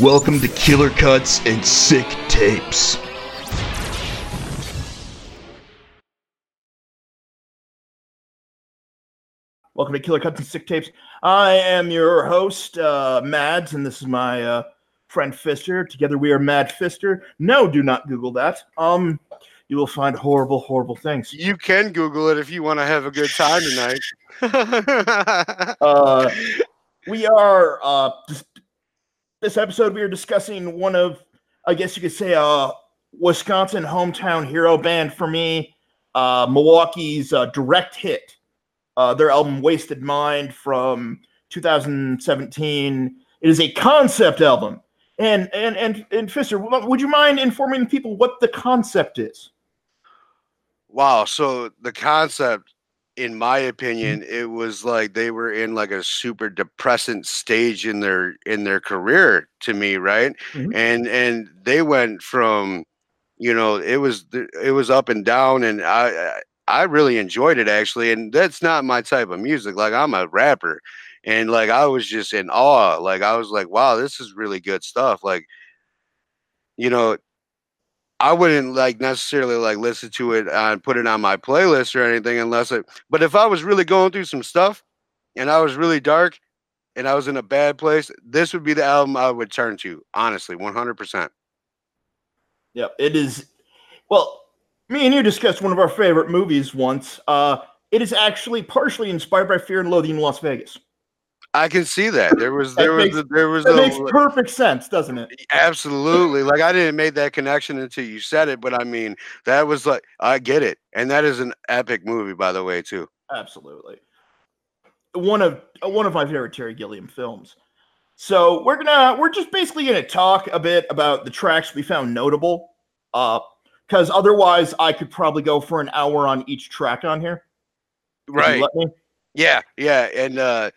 Welcome to Killer Cuts and Sick Tapes. Welcome to Killer Cuts and Sick Tapes. I am your host, uh, Mads, and this is my uh, friend Fister. Together we are Mad Fister. No, do not Google that. Um, you will find horrible, horrible things. You can Google it if you want to have a good time tonight. Uh, we are uh, this, this episode. We are discussing one of, I guess you could say, uh, Wisconsin hometown hero band for me, uh, Milwaukee's uh, direct hit. Uh, their album "Wasted Mind" from 2017. It is a concept album. And and and and Fister, would you mind informing people what the concept is? wow. So the concept, in my opinion, it was like they were in like a super depressant stage in their in their career to me, right? Mhm. And and they went from, you know, it was it was up and down, and I I really enjoyed it actually. And that's not my type of music. Like I'm a rapper, and like I was just in awe. Like I was like, wow, this is really good stuff. Like, you know, I wouldn't like necessarily like listen to it and put it on my playlist or anything unless it. But if I was really going through some stuff, and I was really dark, and I was in a bad place, this would be the album I would turn to. Honestly, one hundred percent. Yep, it is. Well, me and you discussed one of our favorite movies once. Uh, it is actually partially inspired by Fear and Loathing in Las Vegas. I can see that there was there was makes- there was That a, makes perfect sense, doesn't it? absolutely like I didn't make that connection until you said it, but I mean that was like I get it, and that is an epic movie by the way too. Absolutely. One of one of my favorite Terry Gilliam films. So we're gonna we're just basically gonna talk a bit about the tracks we found notable. Uh because otherwise I could probably go for an hour on each track on here. Right. Yeah, yeah, and uh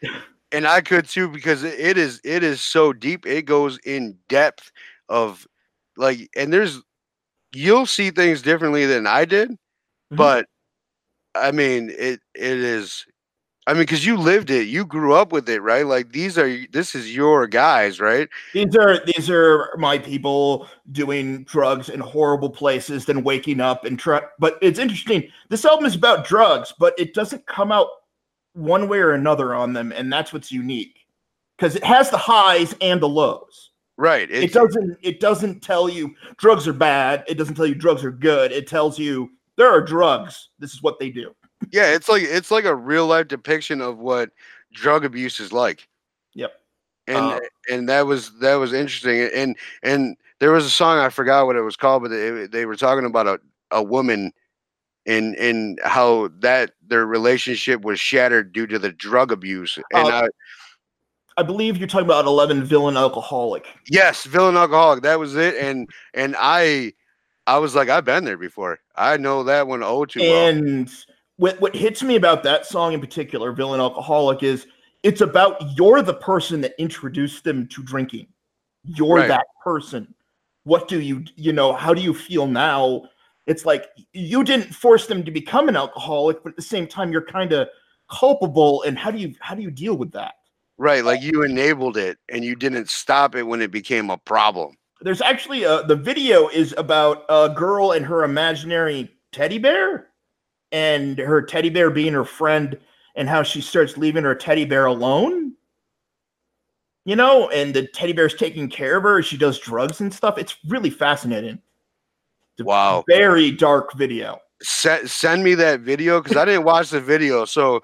and I could too because it- is it is so deep. It goes in depth of like and there's you'll see things differently than I did, Mhm. but I mean it it is I mean because you lived it, you grew up with it, right? Like these are this is your guys, right? These are these are my people doing drugs in horrible places, then waking up and try. But it's interesting. This album is about drugs, but it doesn't come out one way or another on them, and that's what's unique because it has the highs and the lows. Right. It doesn't. It doesn't tell you drugs are bad. It doesn't tell you drugs are good. It tells you there are drugs. This is what they do. yeah, it's like it's like a real life depiction of what drug abuse is like. Yep. and Uh, and that was that was interesting and and there was a song i forgot what it was called but they, they were talking about a, a woman and and how that their relationship was shattered due to the drug abuse and Uh, I, I believe you're talking about Eleven Villain Alcoholic. yes villain alcoholic that was it and and i i was like i've been there before i know that one oh too well And what what hits me about that song in particular, Villain Alcoholic, is it's about you're the person that introduced them to drinking. You're Right. that person. What do you you know, how do you feel now? It's like you didn't force them to become an alcoholic, but at the same time you're kind of culpable and how do you how do you deal with that? right like you enabled it and you didn't stop it when it became a problem There's actually a, the video is about a girl and her imaginary teddy bear, and her teddy bear being her friend, and how she starts leaving her teddy bear alone. You know, and the teddy bear's taking care of her. She does drugs and stuff. It's really fascinating. Wow. very dark video. send send me that video because I didn't watch the video. So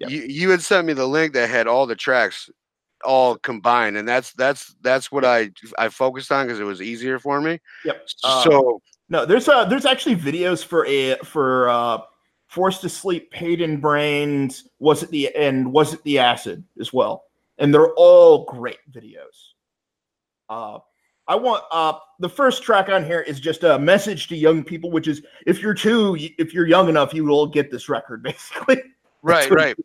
Yep. you you had sent me the link that had all the tracks all combined, and that's that's that's what I I focused on because it was easier for me. Yep. Uh, So No, there's uh there's actually videos for a for uh Forced to Sleep, Paid in Brains, was it the and was it the acid as well. And they're all great videos. Uh I want uh the first track on here is just a message to young people, which is if you're too if you're young enough, you will get this record, basically. right, right,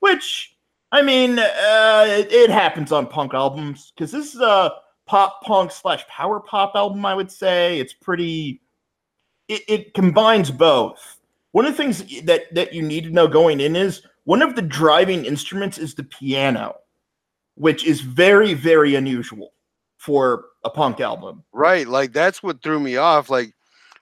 Which I mean, uh it, it happens on punk albums because this is a pop punk slash power pop album, I would say. It's pretty it, it combines both. One of the things that that you need to know going in is one of the driving instruments is the piano, which is very very unusual. for a punk album. Right. Like that's what threw me off. Like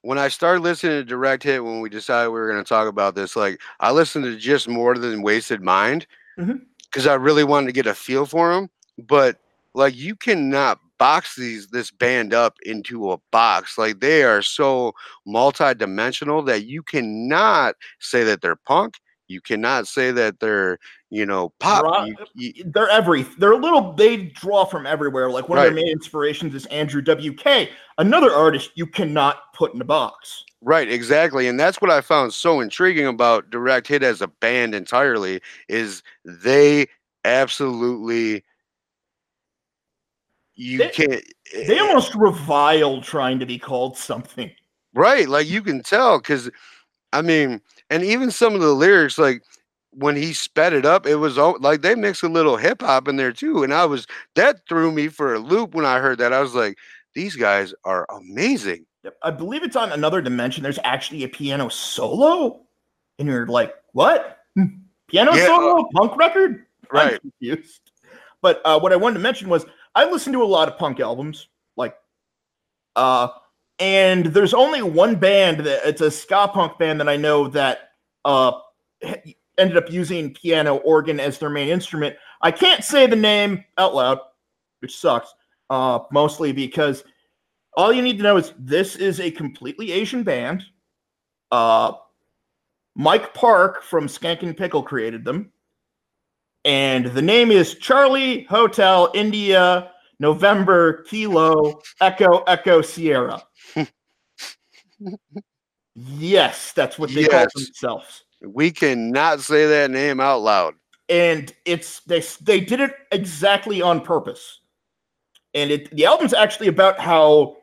when I started listening to Direct Hit, when we decided we were going to talk about this, like I listened to just more than Wasted Mind because Mhm. I really wanted to get a feel for them. But like you cannot box these this band up into a box. Like they are so multi-dimensional that you cannot say that they're punk. You cannot say that they're, you know, pop. Dra- You- you- They're every they're a little they draw from everywhere. Like one of Right. their main inspirations is Andrew WK, another artist you cannot put in a box. Right, exactly. And that's what I found so intriguing about Direct Hit as a band entirely is they absolutely you They- can't eh, They eh almost revile trying to be called something. right, like you can tell cuz I mean, and even some of the lyrics like when he sped it up, it was all like they mix a little hip hop in there too and I was that threw me for a loop when I heard that. I was like these guys are amazing. I believe it's on another dimension. There's actually a piano solo, and you're like, "What? Piano Yeah, solo? Punk record?" I'm Right. confused. But uh, what I wanted to mention was I listened to a lot of punk albums, like, uh, and there's only one band that it's a ska punk band that I know that uh ended up using piano organ as their main instrument. I can't say the name out loud, which sucks. Uh, mostly because all you need to know is this is a completely Asian band. Uh, Mike Park from Skankin' Pickle created them. And the name is Charlie Hotel India November Kilo Echo Echo Sierra. yes, that's what they call themselves. We cannot say that name out loud. and it's they they did it exactly on purpose. And it the album's actually about how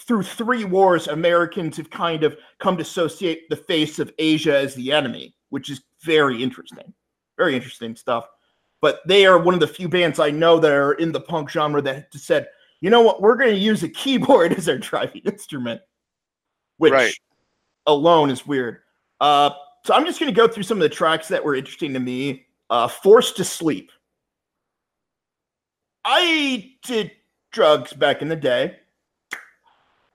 through three wars Americans have kind of come to associate the face of Asia as the enemy, which is very interesting. Very interesting stuff. But they are one of the few bands I know that are in the punk genre that just said, you know what, we're going to use a keyboard as our driving instrument, which Right. alone is weird. Uh, so I'm just going to go through some of the tracks that were interesting to me. Uh, Forced to Sleep. I did drugs back in the day.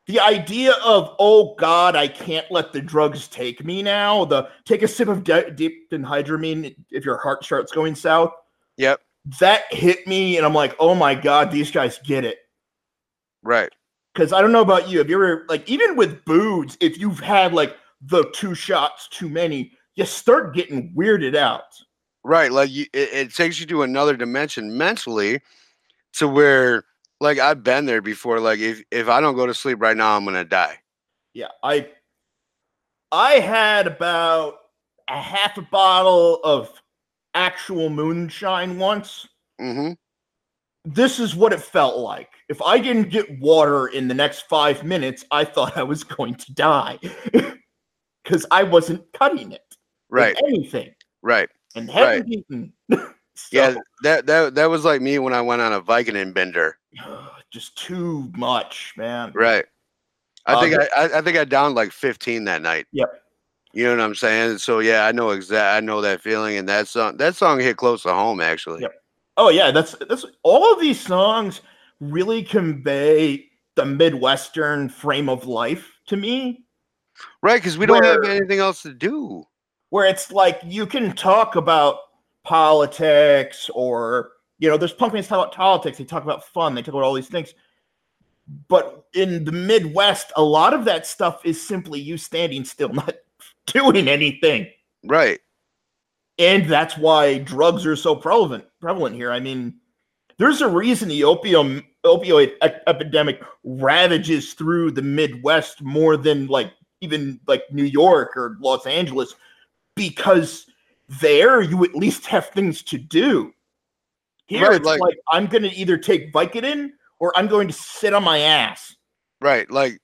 The idea of, oh God, I can't let the drugs take me now. The take a sip of de- deep dihydramine if your heart starts going south. Yep. That hit me, and I'm like, oh my God, these guys get it. Right. Because I don't know about you. Have you ever, like, even with booze, if you've had like the two shots too many, you start getting weirded out. Right. Like you, it, it takes you to another dimension mentally to where like I've been there before. Like if if I don't go to sleep right now, I'm gonna die. Yeah, I I had about a half a bottle of actual moonshine once. hmm This is what it felt like. If I didn't get water in the next five minutes, I thought I was going to die because I wasn't cutting it. Right. anything Right. and hadn't eaten. Yeah. That that that was like me when I went on a Vicodin bender. just too much, man. Right. I Uh, think I, I I think I downed like 15 that night. Yep. You know what I'm saying? So yeah, I know exact. I know that feeling, and that song that song hit close to home actually. Yep. Oh yeah, that's that's all of these songs really convey the Midwestern frame of life to me, Right, because we don't have anything else to do. where it's like you can talk about politics or you know, there's punk bands talk about politics, they talk about fun, they talk about all these things. But in the Midwest, a lot of that stuff is simply you standing still, not doing anything. Right. and that's why drugs are so prevalent prevalent here. I mean, there's a reason the opium opioid e- epidemic ravages through the Midwest more than like even like New York or Los Angeles because there you at least have things to do. Here Right, it's like- like, I'm going to either take Vicodin or I'm going to sit on my ass. Right. Like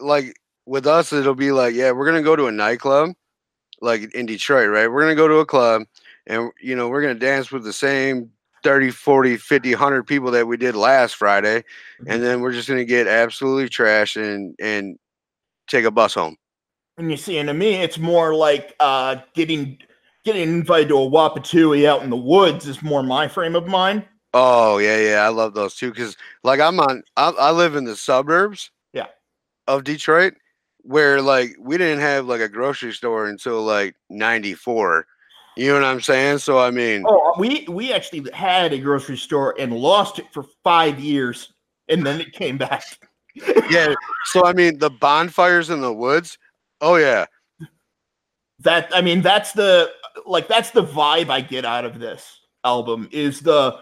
like with us it'll be like, yeah, we're going to go to a nightclub like in Detroit, right? We're going to go to a club and you know, we're going to dance with the same 30, 40, 50, 100 people that we did last Friday and then we're just going to get absolutely trashed and and take a bus home. And you see, and to me, it's more like uh, getting getting invited to a Wapatui out in the woods is more my frame of mind. Oh yeah, yeah, I love those too. Cause like I'm on, I, I live in the suburbs. Yeah. Of Detroit, where like we didn't have like a grocery store until like '94. You know what I'm saying? So I mean, Oh, uh, we we actually had a grocery store and lost it for five years, and then it came back. yeah. So I mean, the bonfires in the woods. Oh yeah, that I mean, that's the like that's the vibe I get out of this album is the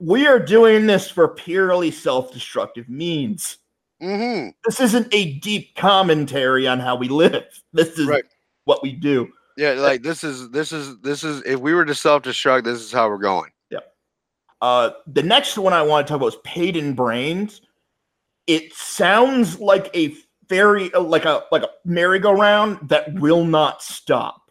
we are doing this for purely self-destructive means. Mm-hmm. This isn't a deep commentary on how we live. This is Right. what we do. Yeah, like this is this is this is if we were to self-destruct, this is how we're going. Yep. Uh, the next one I want to talk about is Paid in Brains. It sounds like a very uh, like a like a merry-go-round that will not stop.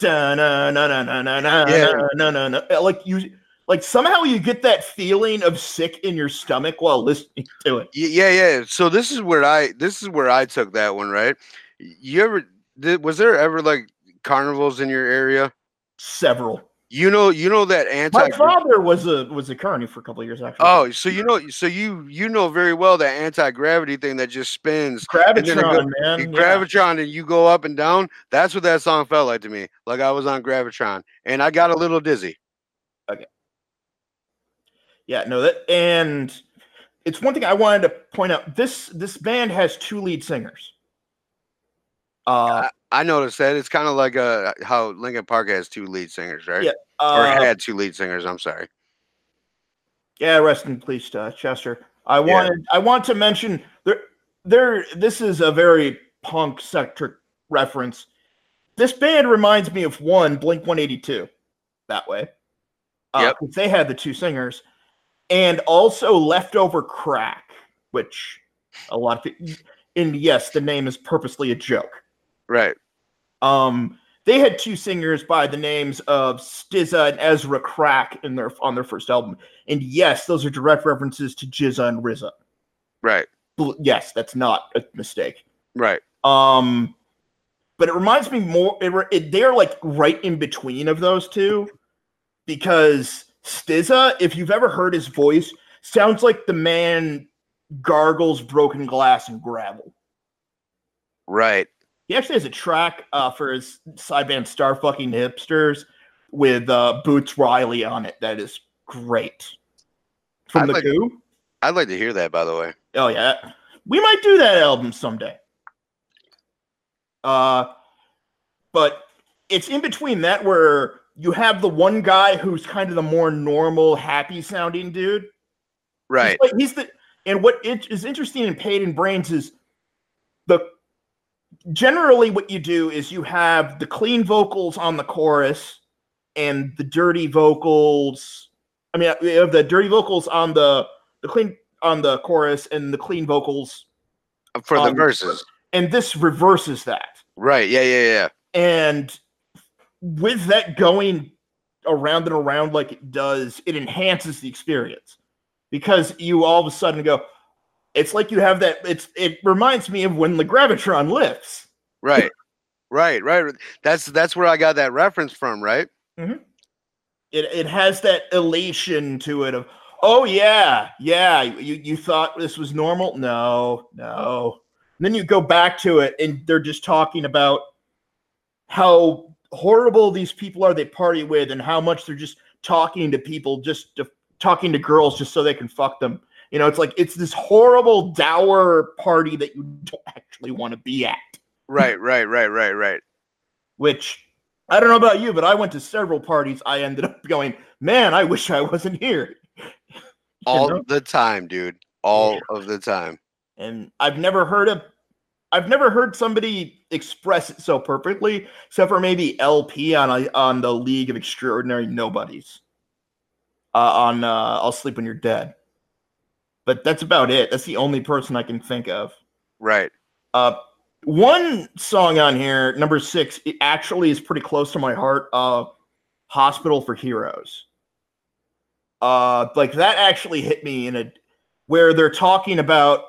Da na na na na na na na na na. Like you, like somehow you get that feeling of sick in your stomach while listening to it. Yeah, yeah. So this is where I this is where I took that one, right? You ever did was there ever like carnivals in your area? Several. You know, you know that anti My father was a was a carny for a couple of years actually. Oh, so you know so you you know very well that anti-gravity thing that just spins it go- Gravitron, man. yeah. Gravitron and you go up and down. That's what that song felt like to me. Like I was on Gravitron and I got a little dizzy. Yeah, no, that and it's one thing I wanted to point out. This this band has two lead singers. Uh, I noticed that it's kind of like uh how Linkin Park has two lead singers, right? Yeah, or uh, had two lead singers. I'm sorry. yeah, rest in peace, uh, Chester. I Yeah. wanted I want to mention there there this is a very punk centric reference. This band reminds me of one Blink 182 that way. Uh, Yep. They had the two singers, and also Leftover Crack, which a lot of people. And yes, the name is purposely a joke. Right. Um, they had two singers by the names of Stza and Ezra Crack in their on their first album, and yes, those are direct references to GZA and RZA. Right. Yes, that's not a mistake. Right. Um, but it reminds me more. It, it, they're like right in between of those two, because Stza, if you've ever heard his voice, sounds like the man gargles broken glass and gravel. Right. He actually has a track uh, for his side band Star Fucking Hipsters with uh, Boots Riley on it. That is great. From I'd the like- Goo. I'd like to hear that by the way. Oh yeah, we might do that album someday. Uh, but it's in between that where you have the one guy who's kind of the more normal, happy sounding dude. He's Right. like- He's, the and what it is interesting in Paid in Brains is the generally what you do is you have the clean vocals on the chorus and the dirty vocals. I mean, you have the dirty vocals on the the clean on the chorus and the clean vocals, For the verses. and this reverses that. Right. Yeah, yeah, yeah. And with that going around and around like it does, it enhances the experience because you all of a sudden go, it's like you have that. It's it reminds me of when the gravitron lifts. Right. right, right. That's that's where I got that reference from, right? Mm-hmm. It it has that elation to it of oh yeah yeah you you thought this was normal no no. And then you go back to it and they're just talking about how horrible these people are they party with and how much they're just talking to people just to, talking to girls just so they can fuck them. You know, it's like it's this horrible dour party that you don't actually want to be at. Right, right, right, right, right. Which I don't know about you, but I went to several parties. I ended up going, man, I wish I wasn't here. All know? the time, dude. All Yeah. of the time. and I've never heard of I've never heard somebody express it so perfectly, except for maybe El-P on a, on the League of Extraordinary Nobodies. Uh, on uh, I'll Sleep When You're Dead. But that's about it. That's the only person I can think of. Right. Uh, one song on here, number six, it actually is pretty close to my heart. Uh, Hospital for Heroes. Uh, like that actually hit me in a where they're talking about,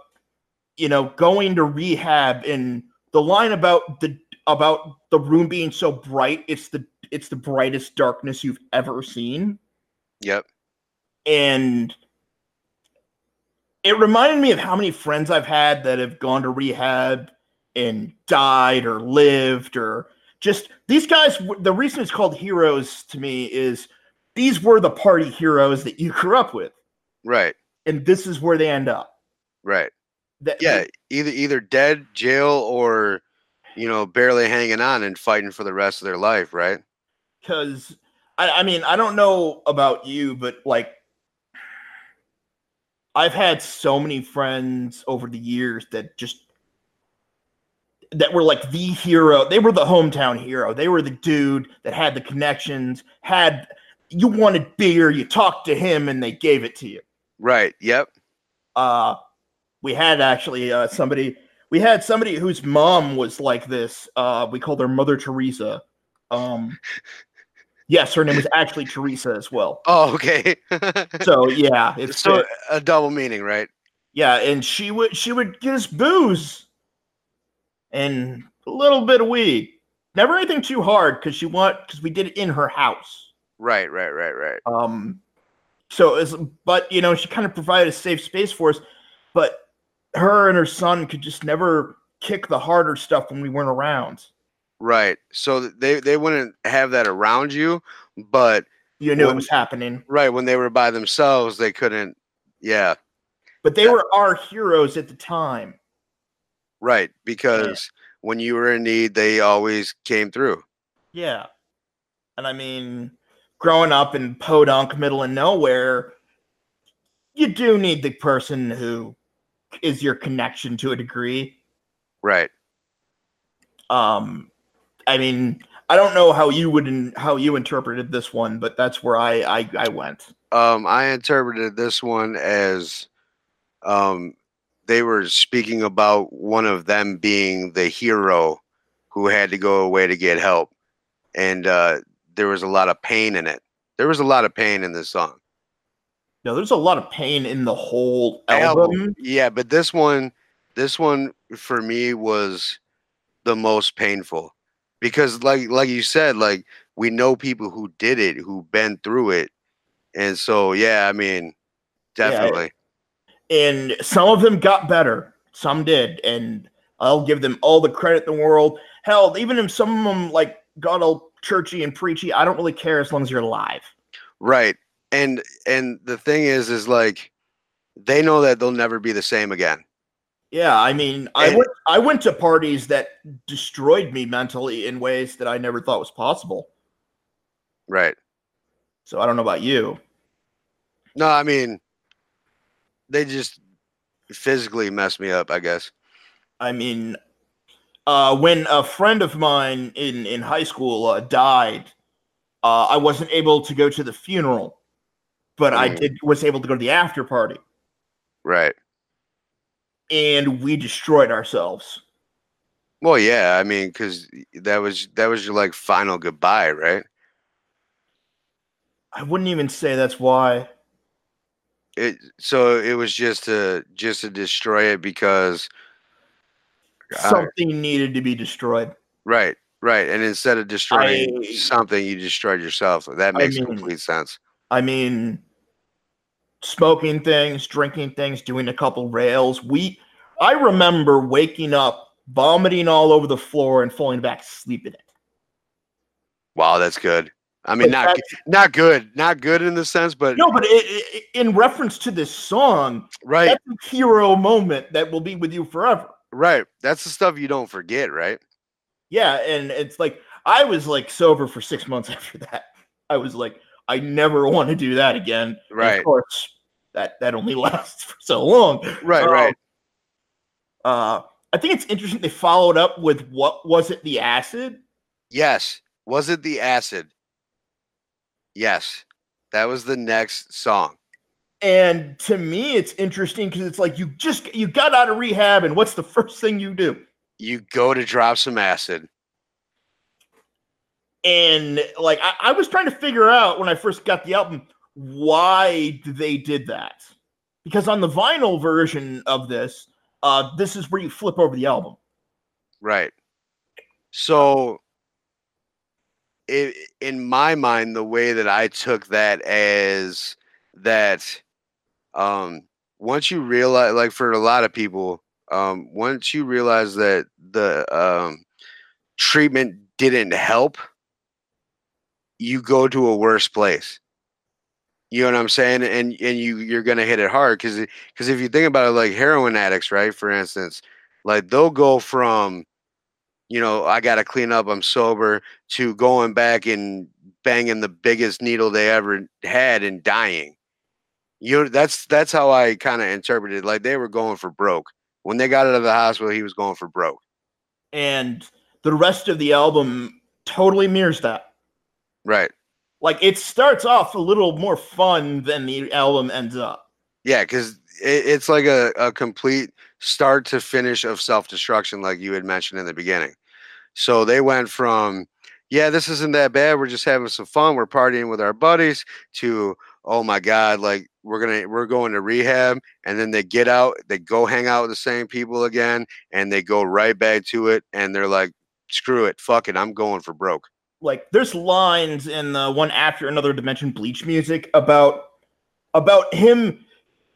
you know, going to rehab and the line about the about the room being so bright, it's the it's the brightest darkness you've ever seen. Yep. and it reminded me of how many friends I've had that have gone to rehab and died or lived or just these guys. The reason it's called heroes to me is these were the party heroes that you grew up with, Right. and this is where they end up. Right. That, Yeah. Either either dead, jail, or you know, barely hanging on and fighting for the rest of their life. Right. because I, I mean I don't know about you, but like I've had so many friends over the years that just that were like the hero. They were the hometown hero. They were the dude that had the connections. Had you wanted beer, you talked to him, and they gave it to you. Right. Yep. Uh, we had actually uh, somebody. We had somebody whose mom was like this. Uh, we called her Mother Teresa. Um, yes, her name was actually Teresa as well. Oh, okay. So yeah, it's so a double meaning, right? yeah, and she would she would get us booze and a little bit of weed. Never anything too hard because she want because we did it in her house. Right. Right. Right. Right. Um, so it's but you know she kind of provided a safe space for us, but her and her son could just never kick the harder stuff when we weren't around. Right. So they they wouldn't have that around you, but You knew it was happening, right when they were by themselves, they couldn't. Yeah. but they were our heroes at the time. Right. Because when you were in need, they always came through. Yeah. And I mean, growing up in podunk, middle of nowhere, you do need the person who is your connection to a degree. Right. Um, I mean, I don't know how you would in, how you interpreted this one, but that's where I I, I went. Um, I interpreted this one as um, they were speaking about one of them being the hero who had to go away to get help, and uh, there was a lot of pain in it. There was a lot of pain in this song. No, there's a lot of pain in the whole album. Yeah, but this one, this one for me was the most painful because, like, like you said, like we know people who did it, who've been through it, and so yeah, I mean, Yeah, definitely. and some of them got better some did and i'll give them all the credit in the world hell even if some of them like got all churchy and preachy i don't really care as long as you're alive Right. And and the thing is is like they know that they'll never be the same again. yeah i mean i And- went i went to parties that destroyed me mentally in ways that i never thought was possible Right. so i don't know about you No, I mean they just physically mess me up, I guess. i mean uh, when a friend of mine in in high school uh, died uh, i wasn't able to go to the funeral but i Mm. did was able to go to the after party Right. and we destroyed ourselves. Well, yeah, I mean cuz that was that was your like final goodbye, right? I wouldn't even say that's why. It so it was just to just to destroy it because I- Something needed to be destroyed. right, right. And instead of destroying I- something, you destroyed yourself. That I makes mean- complete sense. I mean, smoking things, drinking things, doing a couple rails. We, I remember waking up, vomiting all over the floor, and falling back asleep in it. Wow, that's good. I mean, But not not good, not good in the sense, but No, but it, it, in reference to this song, right, that's a hero moment that will be with you forever. right. That's the stuff you don't forget, right? Yeah, and it's like I was like sober for six months after that. I was like, I never want to do that again. And Right. of course, that that only lasts for so long. Right, Um, right. Uh, I think it's interesting they followed up with what was it? The acid. Yes. Was it the acid? Yes. That was the next song. And to me, it's interesting because it's like you just you got out of rehab, and what's the first thing you do? You go to drop some acid. And like I, I was trying to figure out when I first got the album why they did that. Because on the vinyl version of this, uh, this is where you flip over the album. Right. So i in my mind, the way that I took that as that um once you realize like for a lot of people um once you realize that the um treatment didn't help you go to a worse place. You know what i'm saying? And and you you're gonna hit it hard because because if you think about it like heroin addicts right for instance like they'll go from you know i gotta clean up i'm sober to going back and banging the biggest needle they ever had and dying. You know that's that's how i kind of interpreted like they were going for broke. When they got out of the hospital he was going for broke. And the rest of the album totally mirrors that right. Like it starts off a little more fun than the album ends up. Yeah because it, it's like a, a complete start to finish of self-destruction like you had mentioned in the beginning. So they went from yeah this isn't that bad we're just having some fun we're partying with our buddies to oh my god like we're gonna we're going to rehab and then they get out they go hang out with the same people again and they go right back to it and they're like screw it fuck it i'm going for broke like there's lines in the one after another dimension bleach music about about him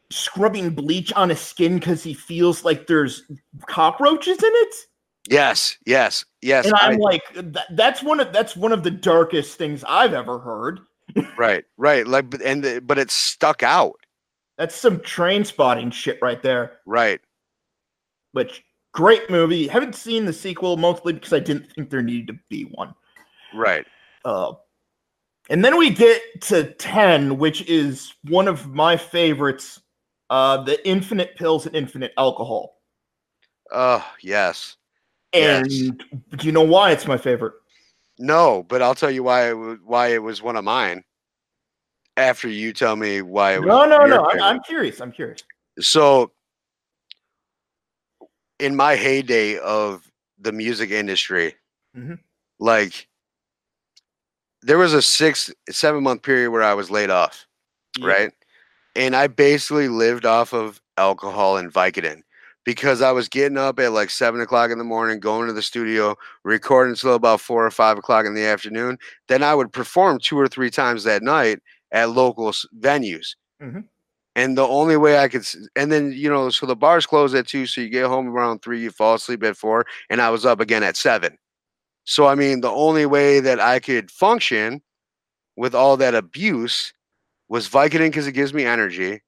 scrubbing bleach on his skin because he feels like there's cockroaches in it? Yes yes yes and i'm I- like that, that's one of that's one of the darkest things i've ever heard. Right right like but- and the, but it stuck out. That's some Trainspotting shit right there. Right. Which great movie. Haven't seen the sequel mostly because i didn't think there needed to be one right Uh, and then we get to 10, which is one of my favorites uh, the infinite pills and infinite alcohol. oh yes And Yes. do you know why it's my favorite? no but i'll tell you why it was why it was one of mine after you tell me why it was No, no, no. I'm. I'm curious. I'm curious. so in my heyday of the music industry Mhm. like there was a six seven month period where i was laid off Yeah. right and i basically lived off of alcohol and vicodin because i was getting up at like seven o'clock in the morning going to the studio recording until about four or five o'clock in the afternoon then i would perform two or three times that night at local s- venues Mhm. and the only way i could and then you know so the bars close at two so you get home around three you fall asleep at four and i was up again at seven so i mean the only way that i could function with all that abuse was vicodin because it gives me energy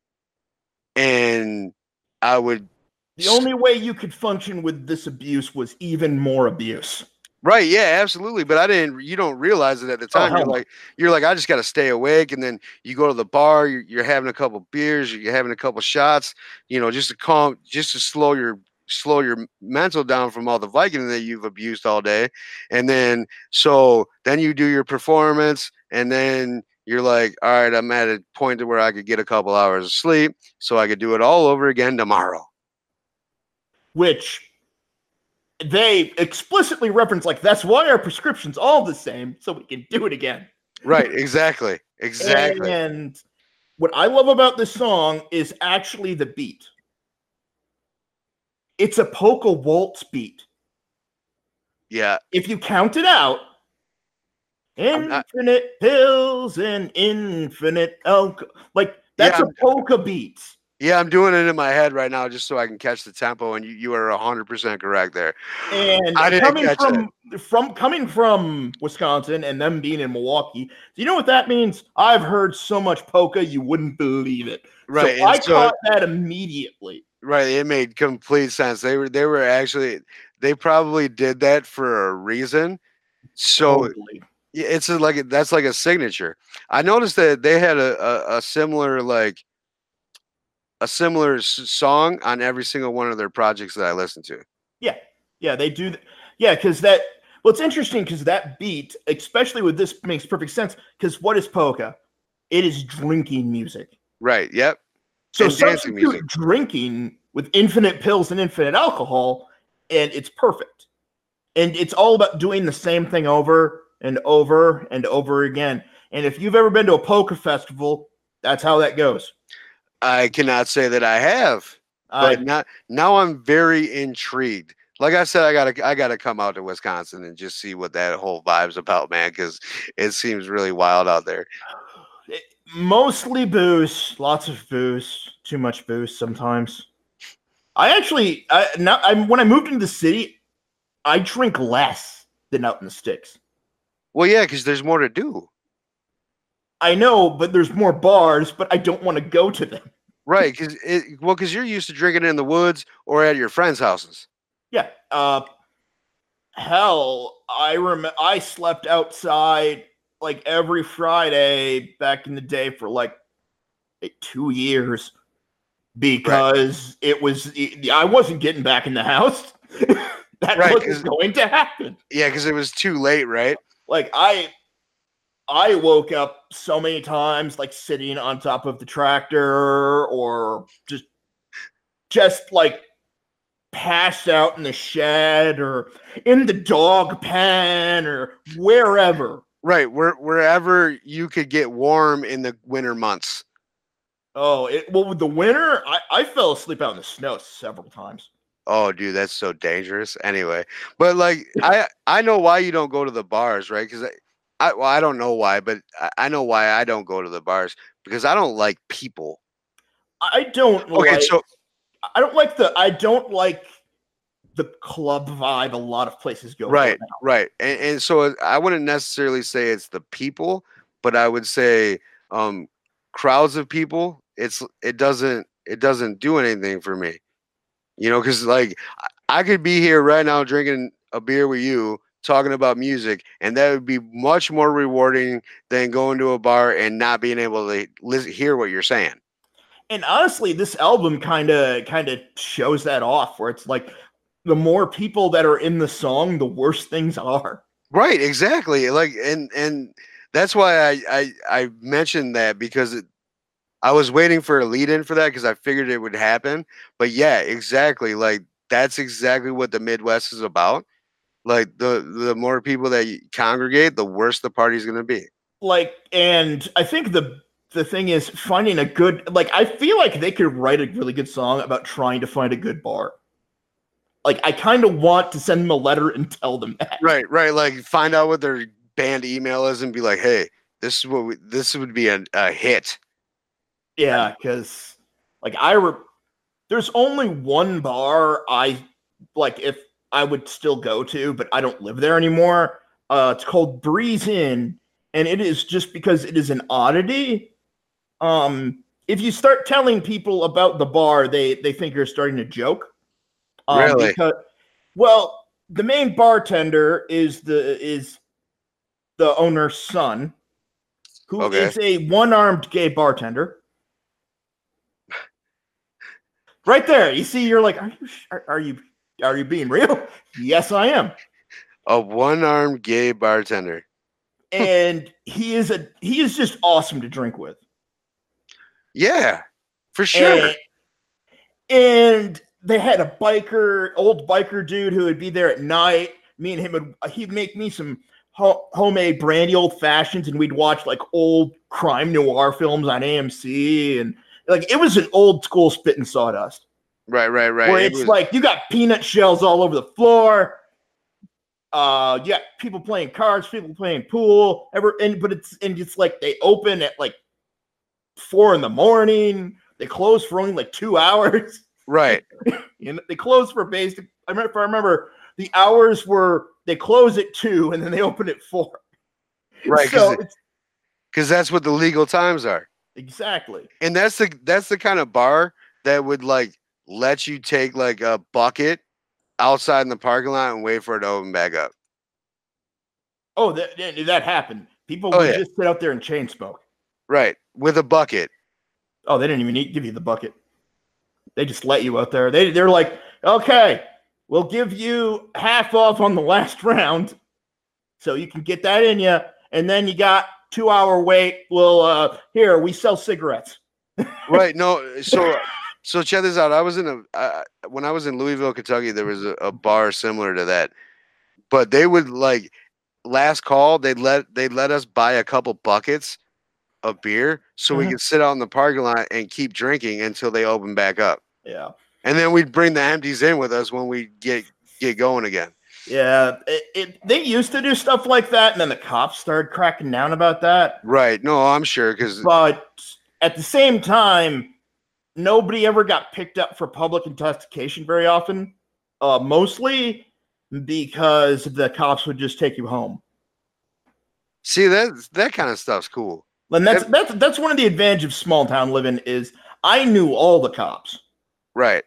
and i would The only way you could function with this abuse was even more abuse. Right, yeah, absolutely. But I didn't. You don't realize it at the time. hell you're uh-huh. like, you're like, I just got to stay awake, and then you go to the bar. You're, you're having a couple beers. You're having a couple shots. You know, just to calm, just to slow your slow your mental down from all the Vicodin that you've abused all day, and then so then you do your performance, and then you're like, all right, I'm at a point to where I could get a couple hours of sleep, so I could do it all over again tomorrow. which they explicitly reference like that's why our prescription's all the same so we can do it again Right, exactly, exactly. and what i love about this song is actually the beat it's a polka waltz beat Yeah, if you count it out I'm not- infinite pills and infinite alcohol like that's Yeah, a polka beat Yeah, I'm doing it in my head right now just so I can catch the tempo, and you, you are 100% correct there. And I didn't coming catch from from coming from Wisconsin and them being in Milwaukee, do you know what that means? I've heard so much polka you wouldn't believe it. Right. so I so, caught that immediately. Right. It made complete sense. They were, they were actually, they probably did that for a reason. So Totally. it's a, like, that's like a signature. I noticed that they had a, a, a similar, like, a similar s- song on every single one of their projects that I listened to. Yeah, yeah, they do. th- yeah, because that. Well, it's interesting because that beat, especially with this, makes perfect sense. Because what is polka? It is drinking music. Right. Yep. So And substitute drinking with infinite pills and infinite alcohol, and it's perfect. And it's all about doing the same thing over and over and over again. And if you've ever been to a polka festival, that's how that goes. I cannot say that I have. But now now I'm very intrigued. Like I said, I gotta I gotta come out to Wisconsin and just see what that whole vibe's about, man, because it seems really wild out there. Mostly booze, lots of booze, too much booze sometimes. I actually, I, now, I'm when I moved into the city, I drink less than out in the sticks. Well, yeah, because there's more to do. I know, but there's more bars, but I don't want to go to them. Right, because it well, because you're used to drinking in the woods or at your friends' houses. Yeah. Uh, hell, I rem- I slept outside like every Friday back in the day for like like, two years because it was I wasn't getting back in the house. that Right, wasn't 'cause- going to happen. Yeah, because it was too late, right? Like I I woke up so many times like sitting on top of the tractor or just just like passed out in the shed or in the dog pen or wherever. Right, where wherever you could get warm in the winter months. Oh, it well with the winter, I, I fell asleep out in the snow several times. Oh, dude, that's so dangerous. Anyway, but like I I know why you don't go to the bars, right? Because I, I well I don't know why, but I, I know why I don't go to the bars because I don't like people. I don't Okay, like so I don't like the I don't like the club vibe a lot of places go right, now. right, and and so I wouldn't necessarily say it's the people, but I would say um crowds of people. It's it doesn't it doesn't do anything for me, you know, because like I- I could be here right now drinking a beer with you talking about music and that would be much more rewarding than going to a bar and not being able to listen, hear what you're saying And honestly, this album kind of kind of shows that off where it's like the more people that are in the song, the worse things are. right exactly like and and that's why i i, I mentioned that because it, i was waiting for a lead in for that because i figured it would happen but yeah exactly like that's exactly what the midwest is about like the the more people that congregate the worse the party's going to be Like and I think the the thing is finding a good like I feel like they could write a really good song about trying to find a good bar. Like I kind of want to send them a letter and tell them that. Right, right. Like find out what their band email is and be like, "Hey, this is what we, this would be a, a hit." Yeah, because like I re- there's only one bar I like if I would still go to, but I don't live there anymore. Uh, it's called Breeze Inn, and it is just because it is an oddity. Um, if you start telling people about the bar, they they think you're starting to joke. Um, Really? Because, well, the main bartender is the is the owner's son, who is Okay. a one-armed gay bartender. Right there, you see, you're like, are you are, are you are you being real? yes, I am. A one-armed gay bartender. And he is a he is just awesome to drink with. Yeah, for sure. And, and they had a biker, old biker dude who would be there at night. Me and him would he'd make me some ho- homemade brandy old fashions, and we'd watch like old crime noir films on AMC, and like it was an old school spit and sawdust. right, right, right. where It it's was- like you got peanut shells all over the floor. Uh, yeah, people playing cards, people playing pool, ever, and but it's and it's like they open at like four in the morning. They close for only like two hours. Right, You know, they close for basic. I remember, if I remember, the hours were they close at two and then they open at four. right. So Because that's what the legal times are, exactly. and that's the that's the kind of bar that would like let you take like a bucket outside in the parking lot and wait for it to open back up. Oh, that that, that happened. People Oh, would yeah. just sit out there and chain smoke. Right, with a bucket. Oh, they didn't even need, give you the bucket. They just let you out there. They they're like, okay, we'll give you half off on the last round, so you can get that in you, and then you got two hour wait. Well, uh, here we sell cigarettes. right no so so check this out i was in a uh, when i was in louisville kentucky there was a, a bar similar to that but they would like last call they'd let they'd let us buy a couple buckets of beer so we Mhm. could sit out in the parking lot and keep drinking until they open back up Yeah, and then we'd bring the empties in with us when we get get going again Yeah, it, it, they used to do stuff like that, and then the cops started cracking down about that. Right. No, I'm sure because But at the same time, nobody ever got picked up for public intoxication very often. Uh, mostly because the cops would just take you home. see that that kind of stuff's cool. And that's that's that's one of the advantages of small town living is I knew all the cops. Right.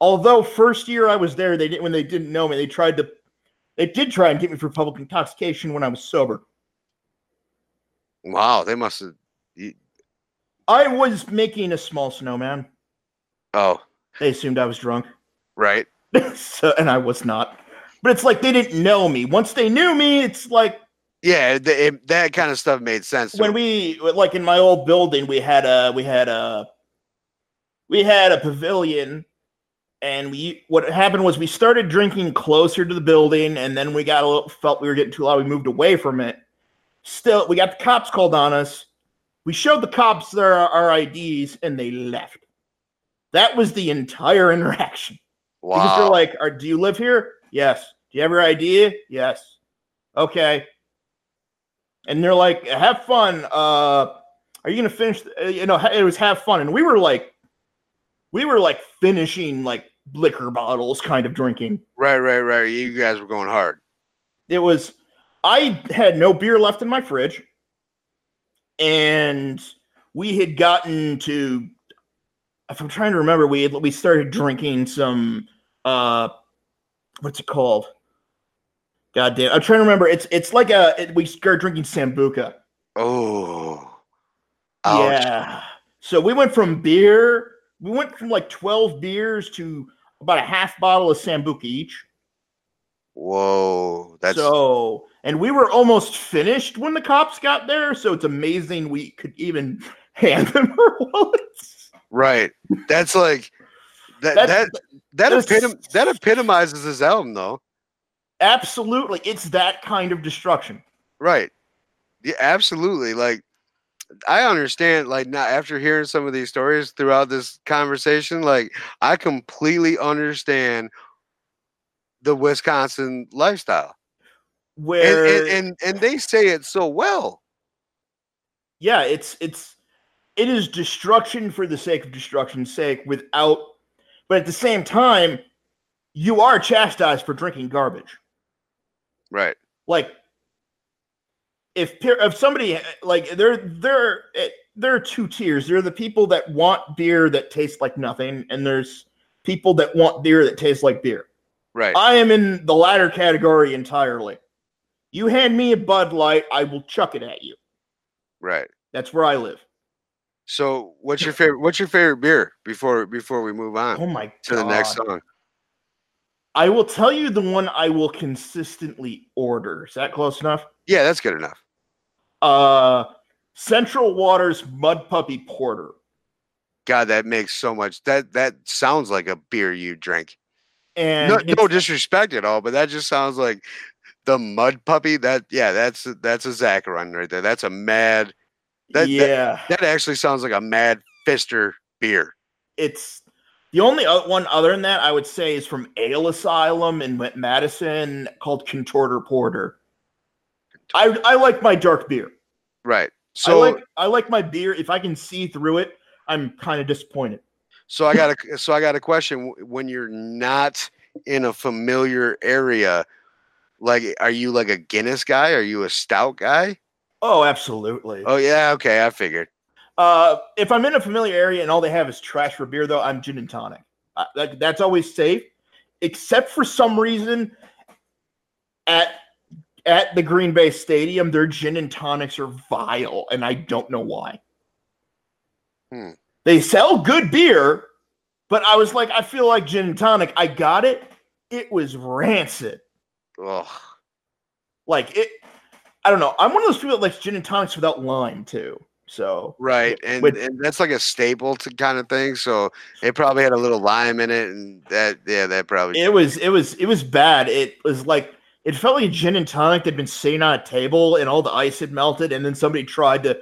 Although first year I was there, they didn't when they didn't know me, they tried to they did try and get me for public intoxication when I was sober. Wow. They must have. I was making a small snowman. Oh, They assumed I was drunk. right. so and I was not. But it's like they didn't know me. Once they knew me, it's like Yeah, th- it, that kind of stuff made sense. when me. we like in my old building, we had a we had a we had a pavilion, and we what happened was we started drinking closer to the building, and then we got a little felt we were getting too loud. We moved away from it. Still, we got the cops called on us. We showed the cops their our IDs, and they left. That was the entire interaction. Because they're like, Are, "Do you live here? Yes. Do you have your ID? Yes. Okay." And they're like, "Have fun. Uh, are you gonna finish? You know, it was have fun." And we were like, we were like finishing like liquor bottles, kind of drinking. right, right, right. You guys were going hard. It was. I had no beer left in my fridge, and we had gotten to. If I'm trying to remember, we had, we started drinking some. uh What's it called? God damn! I'm trying to remember. It's it's like a it, we started drinking sambuca. Oh. Ouch. Yeah. So we went from beer. We went from like 12 beers to about a half bottle of sambuca each. Whoa. That's so, and we were almost finished when the cops got there. So it's amazing we could even hand them our wallets. right. That's like that That's- that that, epitom- that epitomizes this album though. Absolutely. It's that kind of destruction. Right. Yeah, absolutely. Like I understand like now after hearing some of these stories throughout this conversation, like I completely understand the Wisconsin lifestyle. And Where, and, and, and they say it so well. yeah, it's, it's, it is destruction for the sake of destruction's sake without, but at the same time, you are chastised for drinking garbage. Right. like if if somebody like there there eh, there are two tiers there are the people that want beer that tastes like nothing and there's people that want beer that tastes like beer Right. i am in the latter category entirely you hand me a bud light i will chuck it at you right. that's where i live So what's your favorite what's your favorite beer before before we move on oh my to the next song? I will tell you the one i will consistently order is that close enough Yeah, that's good enough. uh central waters mud puppy porter God, that makes so much that that sounds like a beer you drink. and no, no disrespect at all, but that just sounds like the mud puppy. That yeah, that's that's a Zach run right there. That's a mad. that- that- yeah, That actually sounds like a mad fister beer. it's the only one other than that I would say is from Ale Asylum in Madison called Contorter Porter. I I like my dark beer. Right. So I like I like my beer. If I can see through it, I'm kind of disappointed. so I got a so I got a question. When you're not in a familiar area, like are you like a Guinness guy? Are you a stout guy? Oh, absolutely. Oh yeah, okay, I figured. Uh, if I'm in a familiar area and all they have is trash for beer, though, I'm gin and tonic. Uh, that, that's always safe, except for some reason at at the Green Bay Stadium, their gin and tonics are vile, and I don't know why. Hmm. They sell good beer, but I was like, I feel like gin and tonic. I got it. It was rancid. Ugh. Like it. I don't know. I'm one of those people that likes gin and tonics without lime too. So Right, and, With- and that's like a staple to kind of thing. So it probably had a little lime in it, and that yeah, that probably It was it was it was bad. It was like it felt like gin and tonic that'd been sitting on a table and all the ice had melted, and then somebody tried to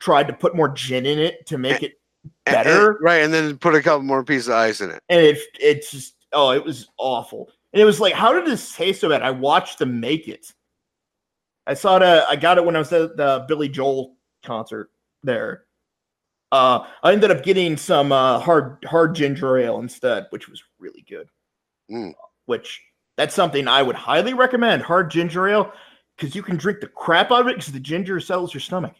tried to put more gin in it to make it and- and- better. right? And then put a couple more pieces of ice in it. And it it's just oh, it was awful. And it was like, how did this taste so bad? I watched them make it. I saw it. Uh, I got it when I was at the Billy Joel concert there. Uh, I ended up getting some uh, hard hard ginger ale instead, which was really good. Mm. Which that's something I would highly recommend. Hard ginger ale because you can drink the crap out of it because the ginger settles your stomach.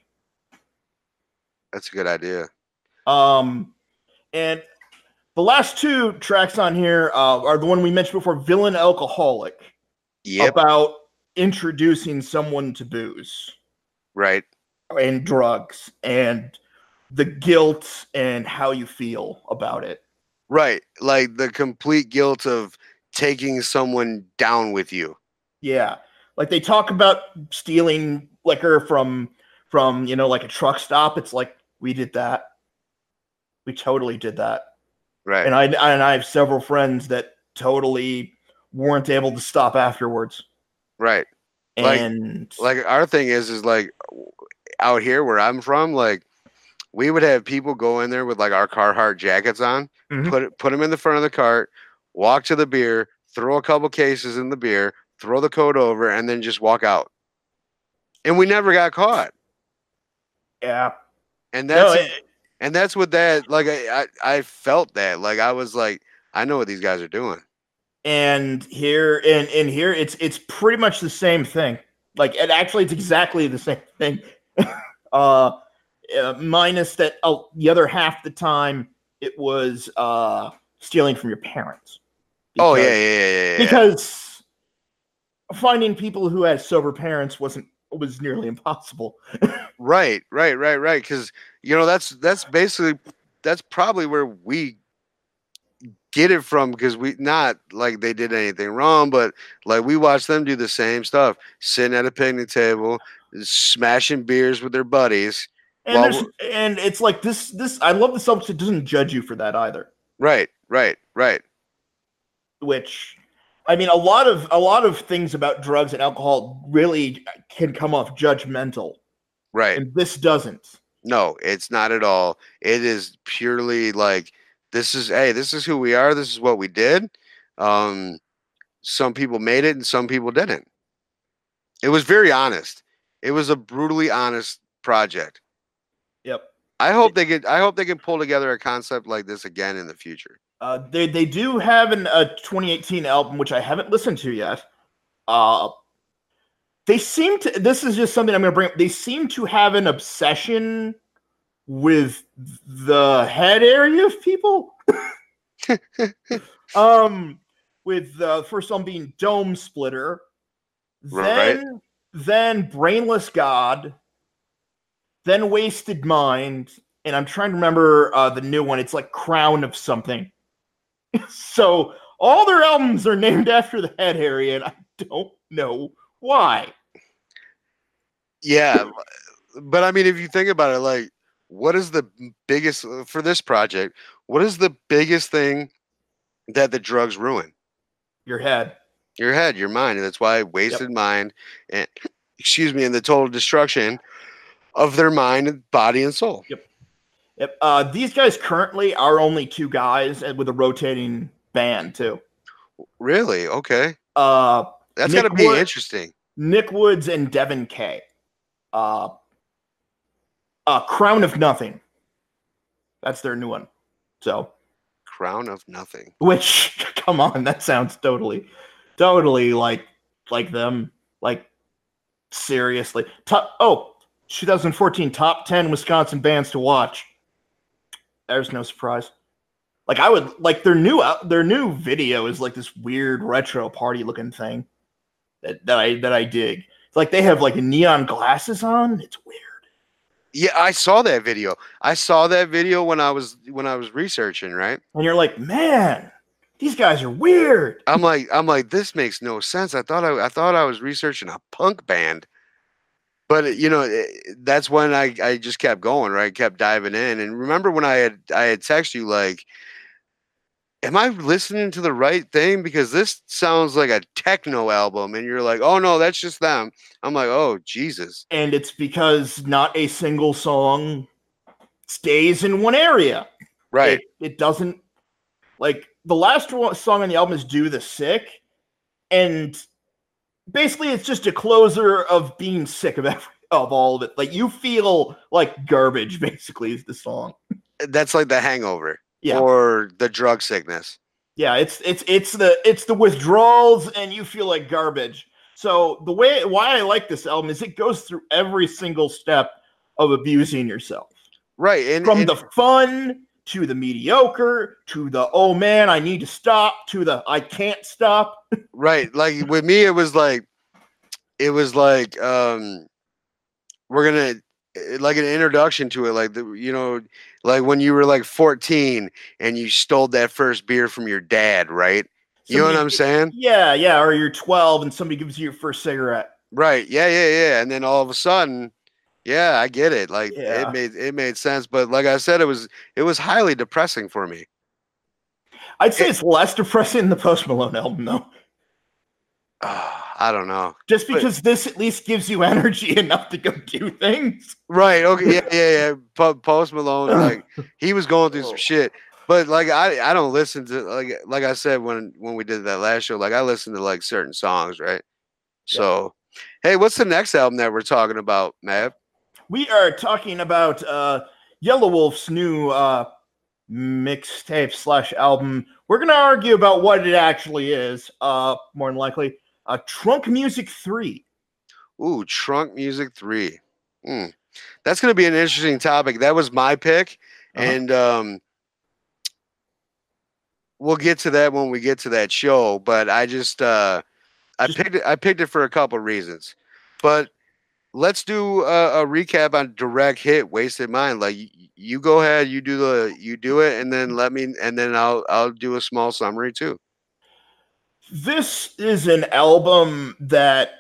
That's a good idea. Um, and the last two tracks on here uh, are the one we mentioned before, "Villain Alcoholic," Yep. about introducing someone to booze Right. And drugs and the guilt and how you feel about it. Right. Like the complete guilt of taking someone down with you. Yeah, like they talk about stealing liquor from from you know like a truck stop. It's like we did that. We totally did that. Right. and I and I have several friends that totally weren't able to stop afterwards. right. Like- And Like our thing is is like out here where I'm from, like we would have people go in there with like our Carhartt jackets on, Mhm. put it put them in the front of the cart, walk to the beer, throw a couple cases in the beer, throw the coat over, and then just walk out. And we never got caught. yeah, And no, that's it- and that's what that like I, I I felt that like I was like I know what these guys are doing. and here and and here it's it's pretty much the same thing. Like and actually, it's exactly the same thing. uh, uh, minus that oh, the other half the time it was uh stealing from your parents. oh yeah, yeah, yeah, yeah, yeah. because finding people who had sober parents wasn't was nearly impossible. Right, right, right, right. Because you know that's that's basically that's probably where we get it from. Because we not like they did anything wrong, but like we watched them do the same stuff, sitting at a picnic table, smashing beers with their buddies. And and it's like this this I love the subject it doesn't judge you for that either. Right, right, right. Which I mean a lot of a lot of things about drugs and alcohol really can come off judgmental. Right. And this doesn't. No, it's not at all. It is purely like this is hey, this is who we are, this is what we did. Um some people made it and some people didn't. It was very honest. It was a brutally honest project. Yep. I hope they get I hope they can pull together a concept like this again in the future. Uh, they they do have an, a 2018 album which I haven't listened to yet. Uh, they seem to. This is just something I'm going to bring up. They seem to have an obsession with the head area of people. um, with the first one being Dome Splitter, Right. then then Brainless God, then Wasted Mind, and I'm trying to remember uh, the new one. It's like Crown of something. so all their albums are named after the head area, and I don't know why. Yeah, but I mean, if you think about it, like, what is the biggest for this project? What is the biggest thing that the drugs ruin? Your head. Your head, your mind. And that's why wasted mind and excuse me, and the total destruction of their mind, and body, and soul. Yep. Uh, these guys currently are only two guys and with a rotating band too. Really? Okay, Uh, that's Nick got to be Wood- interesting. Nick Woods and Devon Kay. Uh, uh, Crown of Nothing. That's their new one. So, Crown of nothing. which, come on, that sounds totally, totally like like them. Like seriously, top. Oh, 2014 top 10 Wisconsin bands to watch. There's no surprise. Like I would like their new out their new video is like this weird retro party looking thing that, that I that I dig. It's like they have like neon glasses on. It's weird. Yeah, I saw that video. I saw that video when I was when I was researching. Right. And you're like, man, these guys are weird. I'm like, I'm like, this makes no sense. I thought I, I thought I was researching a punk band, but you know, eh, that's when I, I just kept going, right? Kept diving in. And remember when I had, I had texted you like, am I listening to the right thing? Because this sounds like a techno album, and you're like, oh no, that's just them. I'm like, oh Jesus, And it's because not a single song stays in one area. right? It, it doesn't like the last one, song on the album is "Do the Sick," and basically it's just a closer of being sick of every, of all of it. Like you feel like garbage. Basically, is the song. That's like the hangover Yeah. or the drug sickness. Yeah, it's it's it's the it's the withdrawals and you feel like garbage. So the way why I like this album is it goes through every single step of abusing yourself. Right. And, From and- the fun to the mediocre to the oh man, I need to stop to the I can't stop. right. Like with me, it was like, it was like, um, we're gonna eh, like an introduction to it, like the you know, like when you were like 14 and you stole that first beer from your dad, right? You know what I'm saying? Yeah, yeah, or you're 12 and somebody gives you your first cigarette. Right. Yeah, yeah, yeah. And then all of a sudden, yeah, I get it. Like Yeah. it made it made sense. But like I said, it was it was highly depressing for me. I'd say it's less depressing than the Post Malone album though. Ah, I don't know. Just But- because this at least gives you energy enough to go do things. Right. Okay. Yeah. Yeah. Yeah. Post Malone, like he was going through Oh. some shit. But like I, I don't listen to like like I said when when we did that last show. Like I listen to like certain songs, right? So, hey, what's the next album that we're talking about, Mav? We are talking about uh Yelawolf's new uh mixtape slash album. We're gonna argue about what it actually is, uh more than likely. Uh Trunk Muzik 3. Ooh, Trunk Muzik Three. Hmm. That's gonna be an interesting topic. That was my pick, Uh-huh. and um, we'll get to that when we get to that show. But I just uh, I Just- picked it. I picked it for a couple reasons. But let's do a, a recap on Direct Hit, Wasted Mind. Like y- you go ahead, you do the you do it, and then let me, and then I'll I'll do a small summary too. This is an album that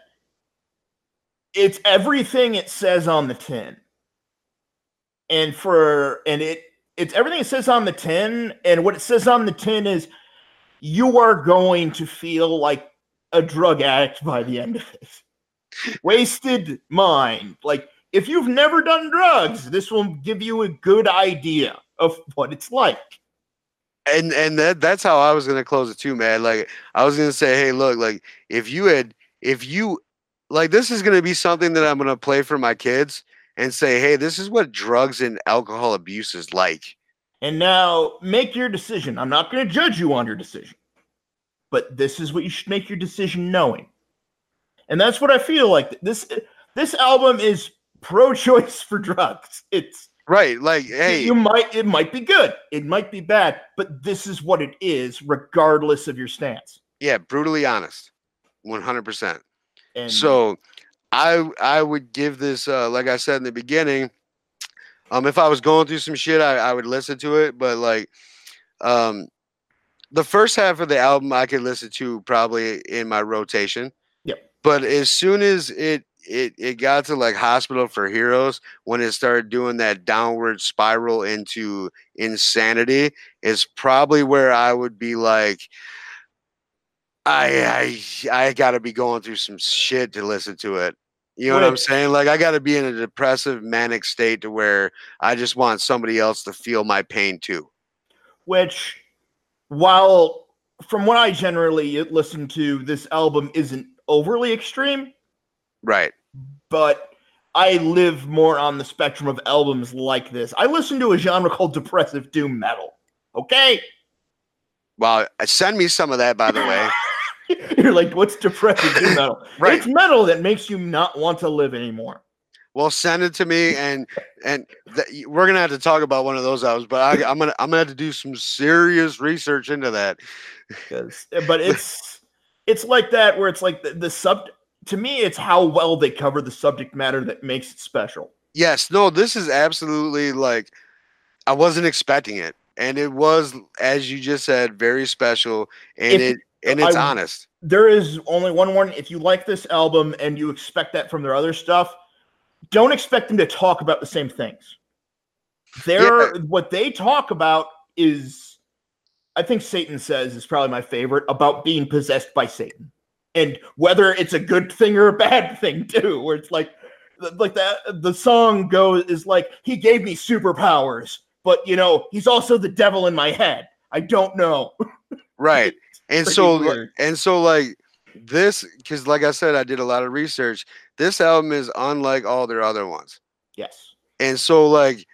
it's everything it says on the tin. And for and it it's everything it says on the tin and what it says on the tin is you are going to feel like a drug addict by the end of it. Wasted mind. Like if you've never done drugs, this will give you a good idea of what it's like. and and that that's how I was gonna close it too, man. Like I was gonna say, hey, look, like if you had if you like this is gonna be something that I'm gonna play for my kids and say, hey, this is what drugs and alcohol abuse is like. And now make your decision. I'm not going to judge you on your decision, but this is what you should make your decision knowing. And that's what I feel like. This this album is pro-choice for drugs. It's Right. Like, hey, you might it might be good, it might be bad, but this is what it is, regardless of your stance. yeah, brutally honest. One hundred percent. And So I I would give this uh like I said in the beginning, um if I was going through some shit I, I would listen to it, but like um the first half of the album I could listen to probably in my rotation. But as soon as it it it got to like Hospital for Heroes when it started doing that downward spiral into insanity is probably where I would be like I I I got to be going through some shit to listen to it. You know what I'm saying? Like I got to be in a depressive manic state to where I just want somebody else to feel my pain too. which while from what I generally listen to, this album isn't overly extreme. Right. but I live more on the spectrum of albums like this. I listen to a genre called depressive doom metal. Okay? Well, uh, send me some of that by the way. You're like, what's depressive doom metal? Right. It's metal that makes you not want to live anymore. Well, send it to me and and th- we're going to have to talk about one of those albums, but I, I'm going to I'm to have to do some serious research into that. but it's it's like that where it's like the, the sub to me, it's how well they cover the subject matter that makes it special. Yes, no, this is absolutely like I wasn't expecting it. And it was as you just said very special and If- it and it's I- honest. there is only one warning. If you like this album and you expect that from their other stuff, don't expect them to talk about the same things. They're what they talk about is I think Satan says is probably my favorite about being possessed by Satan. And whether it's a good thing or a bad thing too, where it's like like that the song goes is like he gave me superpowers, but you know, he's also the devil in my head. I don't know. Right. And so weird. and so like this because like I said, I did a lot of research. This album is unlike all their other ones. Yes. And so like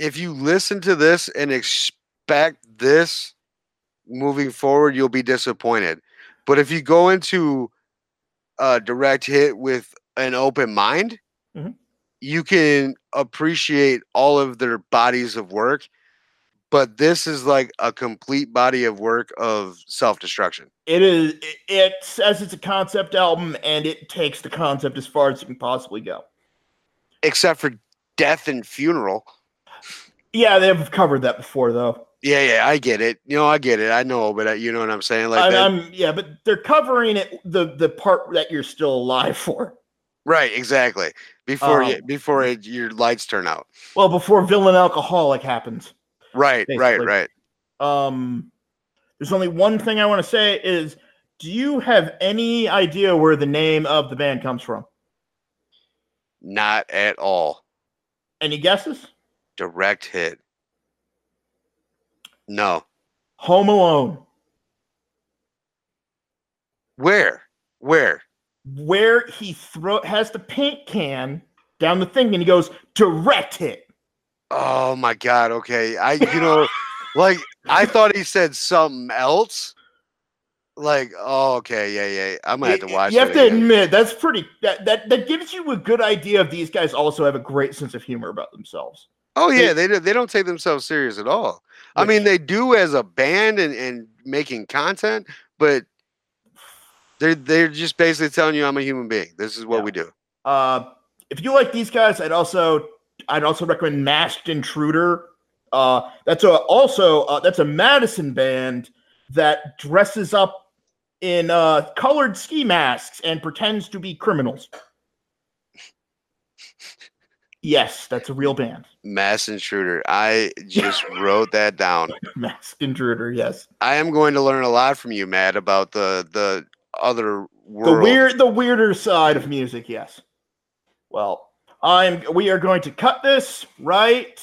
if you listen to this and expect this moving forward, you'll be disappointed. But if you go into a direct hit with an open mind, Mhm. you can appreciate all of their bodies of work. But this is like a complete body of work of self destruction. It is. It says it's a concept album, and it takes the concept as far as it can possibly go. Except for death and funeral. Yeah, they've covered that before, though. Yeah, yeah, I get it. You know, I get it. I know, but uh, you know what I'm saying? Like I, I'm yeah, but they're covering it the the part that you're still alive for. right, exactly. Before you, Um, before it, your lights turn out. Well, before villain alcoholic happens. Right, right, right. Um, there's only one thing I want to say is, do you have any idea where the name of the band comes from? Not at all. Any guesses? Direct hit. No. Home Alone. Where? Where? Where he throw has the paint can down the thing and he goes direct hit. Oh my god. Okay. I you know, like I thought he said something else. Like, oh okay, yeah, yeah. I'm gonna have to watch You have to again. admit that's pretty. That, that that gives you a good idea of these guys also have a great sense of humor about themselves. Oh yeah, they do- they don't take themselves serious at all. I mean, they do as a band and, and making content, but they're they're just basically telling you I'm a human being. This is what Yeah. we do. Uh, if you like these guys, I'd also I'd also recommend Masked Intruder. Uh, that's a also uh, that's a Madison band that dresses up in uh, colored ski masks and pretends to be criminals. Yes, that's a real band. Mass intruder. I just wrote that down. Mass Intruder. Yes, I am going to learn a lot from you, Matt, about the the other world. the weird the weirder side of music. Yes. Well, I'm. We are going to cut this right.